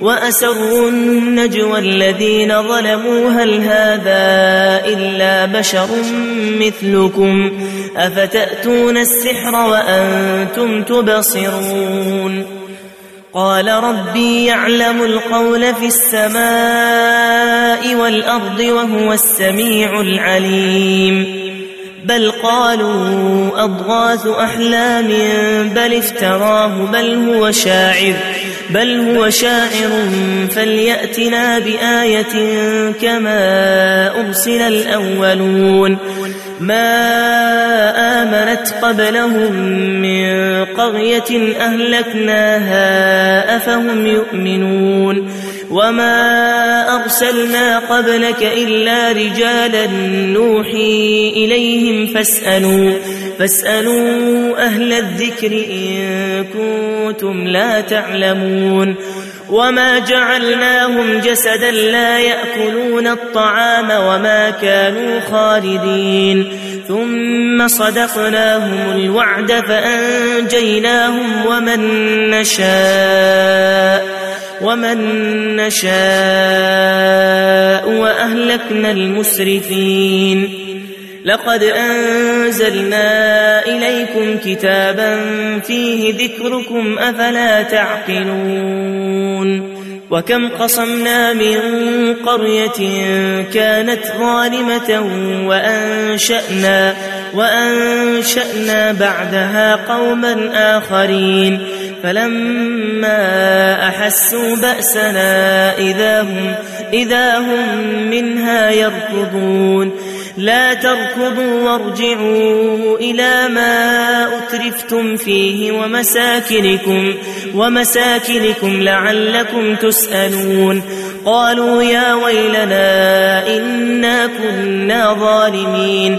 وأسروا النجوى الذين ظلموا هل هذا إلا بشر مثلكم أفتأتون السحر وأنتم تبصرون قال ربي يعلم القول في السماء والأرض وهو السميع العليم بل قالوا أضغاث أحلام بل افتراه بل هو شاعر بل هو شاعر فليأتنا بآية كما أرسل الأولون. ما آمنت قبلهم من قرية أهلكناها أفهم يؤمنون. وما أرسلنا قبلك إلا رجالا نوحي إليهم فاسألوا فاسألوا أهل الذكر إن كنتم لا تعلمون. وما جعلناهم جسدا لا يأكلون الطعام وما كانوا خالدين. ثم صدقناهم الوعد فأنجيناهم ومن نشاء. ومن نشاء وأهلكنا المسرفين لقد أنزلنا إليكم كتابا فيه ذكركم أفلا تعقلون وكم قصمنا من قرية كانت ظالمة وأنشأنا وأنشأنا بعدها قوما آخرين فلما أحسوا بأسنا إذا هم, إذا هم منها يركضون. لا تركضوا وارجعوا إلى ما أترفتم فيه ومساكنكم ومساكنكم لعلكم تسألون. قالوا يا ويلنا إنا كنا ظالمين.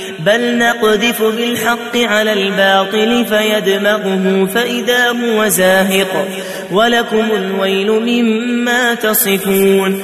بل نقذف بالحق على الباطل فيدمغه فإذا هو زاهق ولكم الويل مما تصفون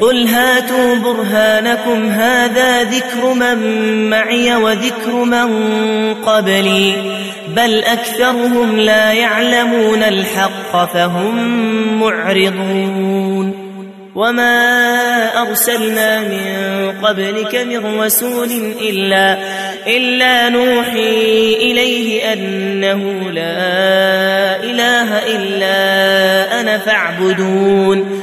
قل هاتوا برهانكم هذا ذكر من معي وذكر من قبلي بل أكثرهم لا يعلمون الحق فهم معرضون. وما أرسلنا من قبلك من رسول إلا, إلا نوحي إليه أنه لا إله إلا أنا فاعبدون.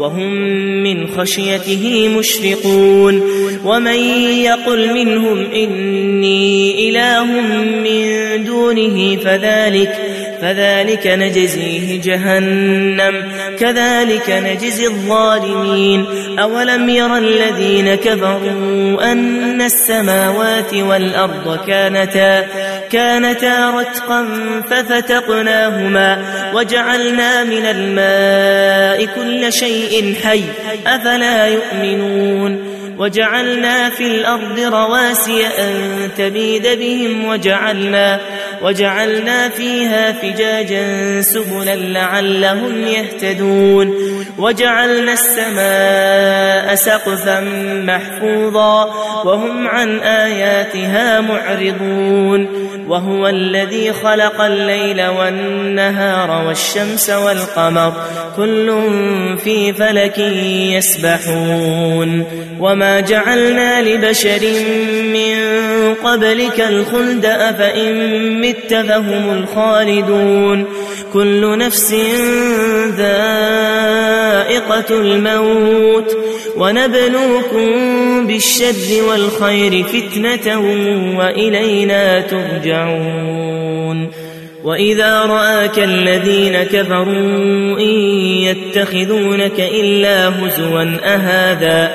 وهم من خشيته مشفقون ومن يقل منهم إني إله من دونه فذلك فذلك نجزيه جهنم كذلك نجزي الظالمين أولم ير الذين كفروا أن السماوات والأرض كانتا كانتا رتقا ففتقناهما وجعلنا من الماء كل شيء حي أفلا يؤمنون وجعلنا في الأرض رواسي أن تبيد بهم وجعلنا وجعلنا فيها فجاجا سبلا لعلهم يهتدون. وجعلنا السماء سقفا محفوظا وهم عن آياتها معرضون. وهو الذي خلق الليل والنهار والشمس والقمر. كل في فلك يسبحون. وما جعلنا لبشر من قبلك الخلد أفإن مت فهم الخالدون. كل نفس ذائقة الموت. ونبلوكم بالشر والخير فتنة وإلينا ترجعون. وإذا رآك الذين كفروا إن يتخذونك إلا هزوا أهذا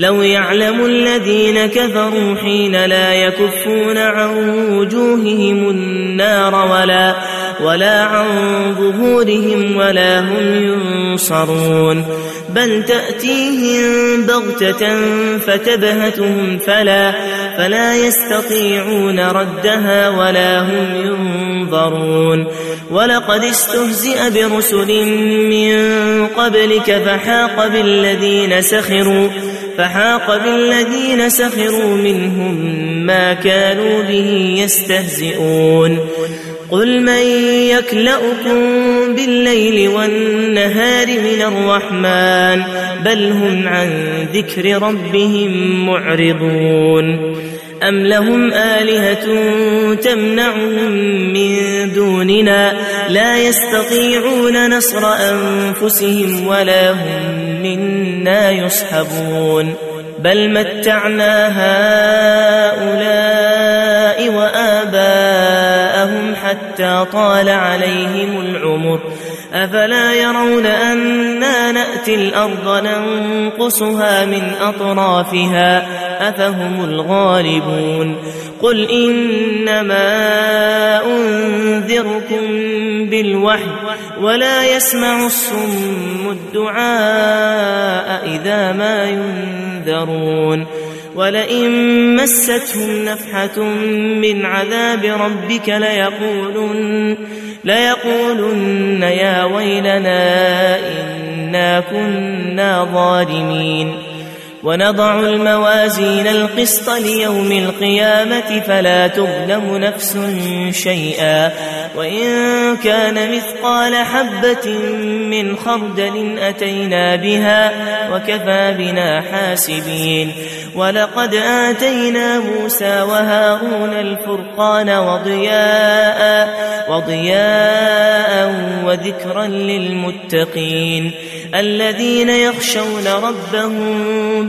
لو يعلم الذين كفروا حين لا يكفون عن وجوههم النار ولا ولا عن ظهورهم ولا هم ينصرون. بل تأتيهم بغتة فتبهتهم فلا فلا يستطيعون ردها ولا هم ينظرون. ولقد استهزئ برسل من قبلك فحاق بالذين سخروا فحاق بالذين سخروا منهم ما كانوا به يستهزئون. قل من يكلأكم بالليل والنهار من الرحمن بل هم عن ذكر ربهم معرضون. أم لهم آلهة تمنعهم من دوننا لا يستطيعون نصر أنفسهم ولا هم منا يصحبون بل متعنا هؤلاء وآباءهم حتى طال عليهم العمر. أفلا يرون أنا نأتي الأرض ننقصها من أطرافها أفهم الغالبون قل إنما أنذركم بالوحي ولا يسمع الصم الدعاء إذا ما ينذرون ولئن مستهم نفحة من عذاب ربك ليقولن ليقولن يا ويلنا إنا كنا ظالمين. ونضع الموازين القسط ليوم القيامة فلا تظلم نفس شيئا وإن كان مثقال حبة من خردل أتينا بها وكفى بنا حاسبين ولقد آتينا موسى وهارون الفرقان وضياء وضياء وذكرا للمتقين الذين يخشون ربهم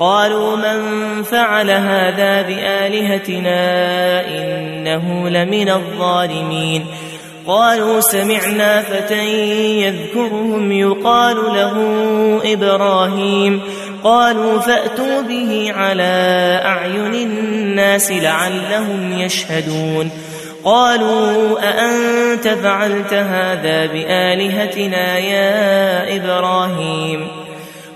قالوا من فعل هذا بآلهتنا إنه لمن الظالمين. قالوا سمعنا فتى يذكرهم يقال له إبراهيم. قالوا فأتوا به على أعين الناس لعلهم يشهدون. قالوا أأنت فعلت هذا بآلهتنا يا إبراهيم؟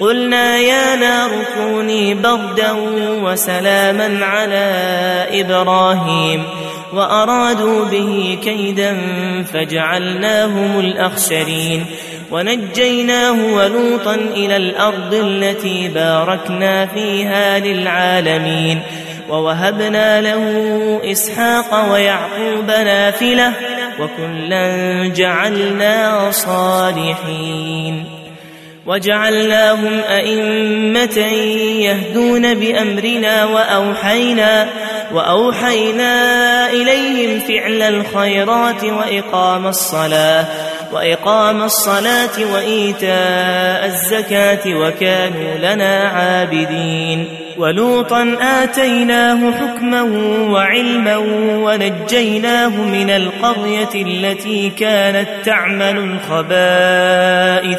قلنا يا نار كوني بردا وسلاما على إبراهيم وأرادوا به كيدا فجعلناهم الأخسرين ونجيناه ولوطا إلى الأرض التي باركنا فيها للعالمين ووهبنا له إسحاق ويعقوب نافلة وكلا جعلنا صالحين وجعلناهم أئمة يهدون بأمرنا وأوحينا وأوحينا إليهم فعل الخيرات وإقام الصلاة وإقام الصلاة وإيتاء الزكاة وكانوا لنا عابدين ولوطا آتيناه حكما وعلما ونجيناه من القرية التي كانت تعمل الخبائث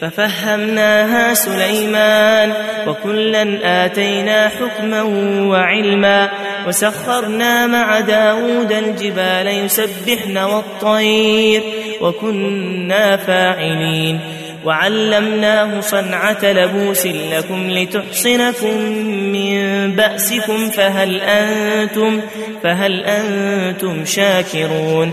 ففهمناها سليمان وكلا آتينا حكما وعلما وسخرنا مع داود الجبال يسبحن والطير وكنا فاعلين وعلمناه صنعة لبوس لكم لتحصنكم من بأسكم فهل أنتم, فهل أنتم شاكرون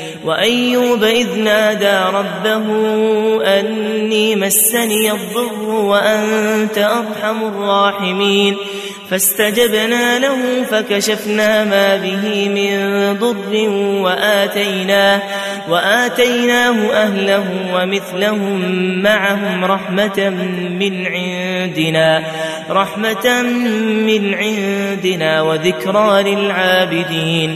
وأيوب إذ نادى ربه أني مسني الضر وأنت أرحم الراحمين. فاستجبنا له فكشفنا ما به من ضر وآتيناه, وآتيناه أهله ومثلهم معهم رحمة من عندنا رحمة من عندنا وذكرى للعابدين.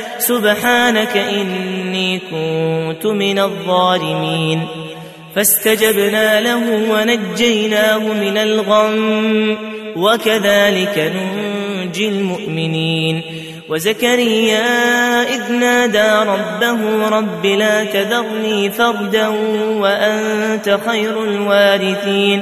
سبحانك إني كنت من الظالمين. فاستجبنا له ونجيناه من الغم وكذلك ننجي المؤمنين. وزكريا إذ نادى ربه رب لا تذرني فردا وأنت خير الوارثين.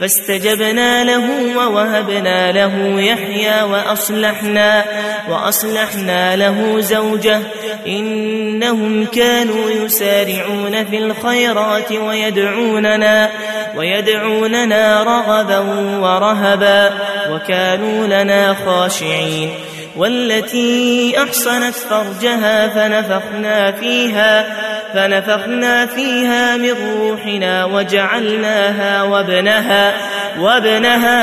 فاستجبنا له ووهبنا له يحيى وأصلحنا وأصلحنا له زوجه إنهم كانوا يسارعون في الخيرات ويدعوننا ويدعوننا رغبا ورهبا وكانوا لنا خاشعين والتي أحصنت فرجها فنفخنا فيها فنفخنا فيها من روحنا وجعلناها وابنها وابنها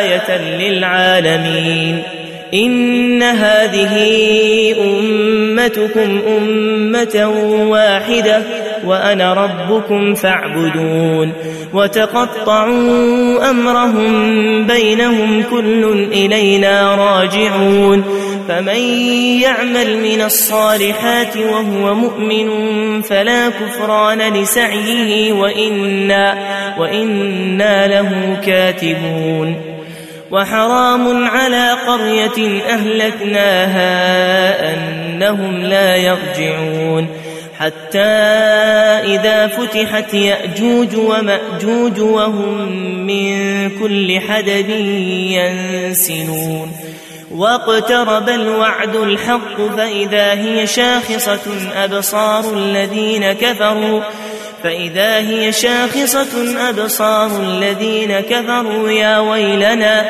آية للعالمين. إن هذه أمتكم أمة واحدة وأنا ربكم فاعبدون وتقطعوا أمرهم بينهم كل إلينا راجعون فمن يعمل من الصالحات وهو مؤمن فلا كفران لسعيه وإنا, وإنا له كاتبون وحرام على قرية أهلكناها أنهم لا يرجعون. حتى إذا فتحت يأجوج ومأجوج وهم من كل حدب ينسلون. واقترب الوعد الحق فإذا هي شاخصة أبصار الذين كفروا فإذا هي شاخصة أبصار الذين كفروا يا ويلنا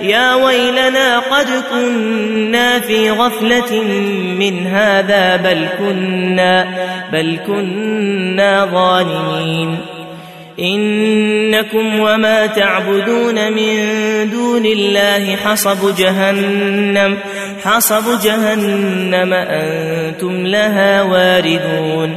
يا ويلنا قد كنا في غفلة من هذا بل كنا بل كنا ظالمين. إنكم وما تعبدون من دون الله حصب جهنم حصب جهنم أنتم لها واردون.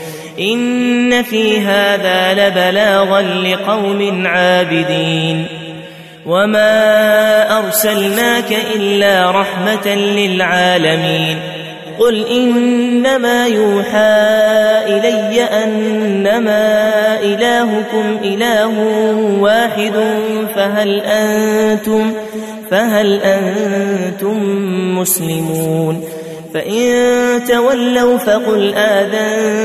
إن في هذا لبلاغا لقوم عابدين. وما أرسلناك إلا رحمة للعالمين. قل إنما يوحى إلي أنما إلهكم إله واحد فهل أنتم فهل أنتم مسلمون؟ فإن تولوا فقل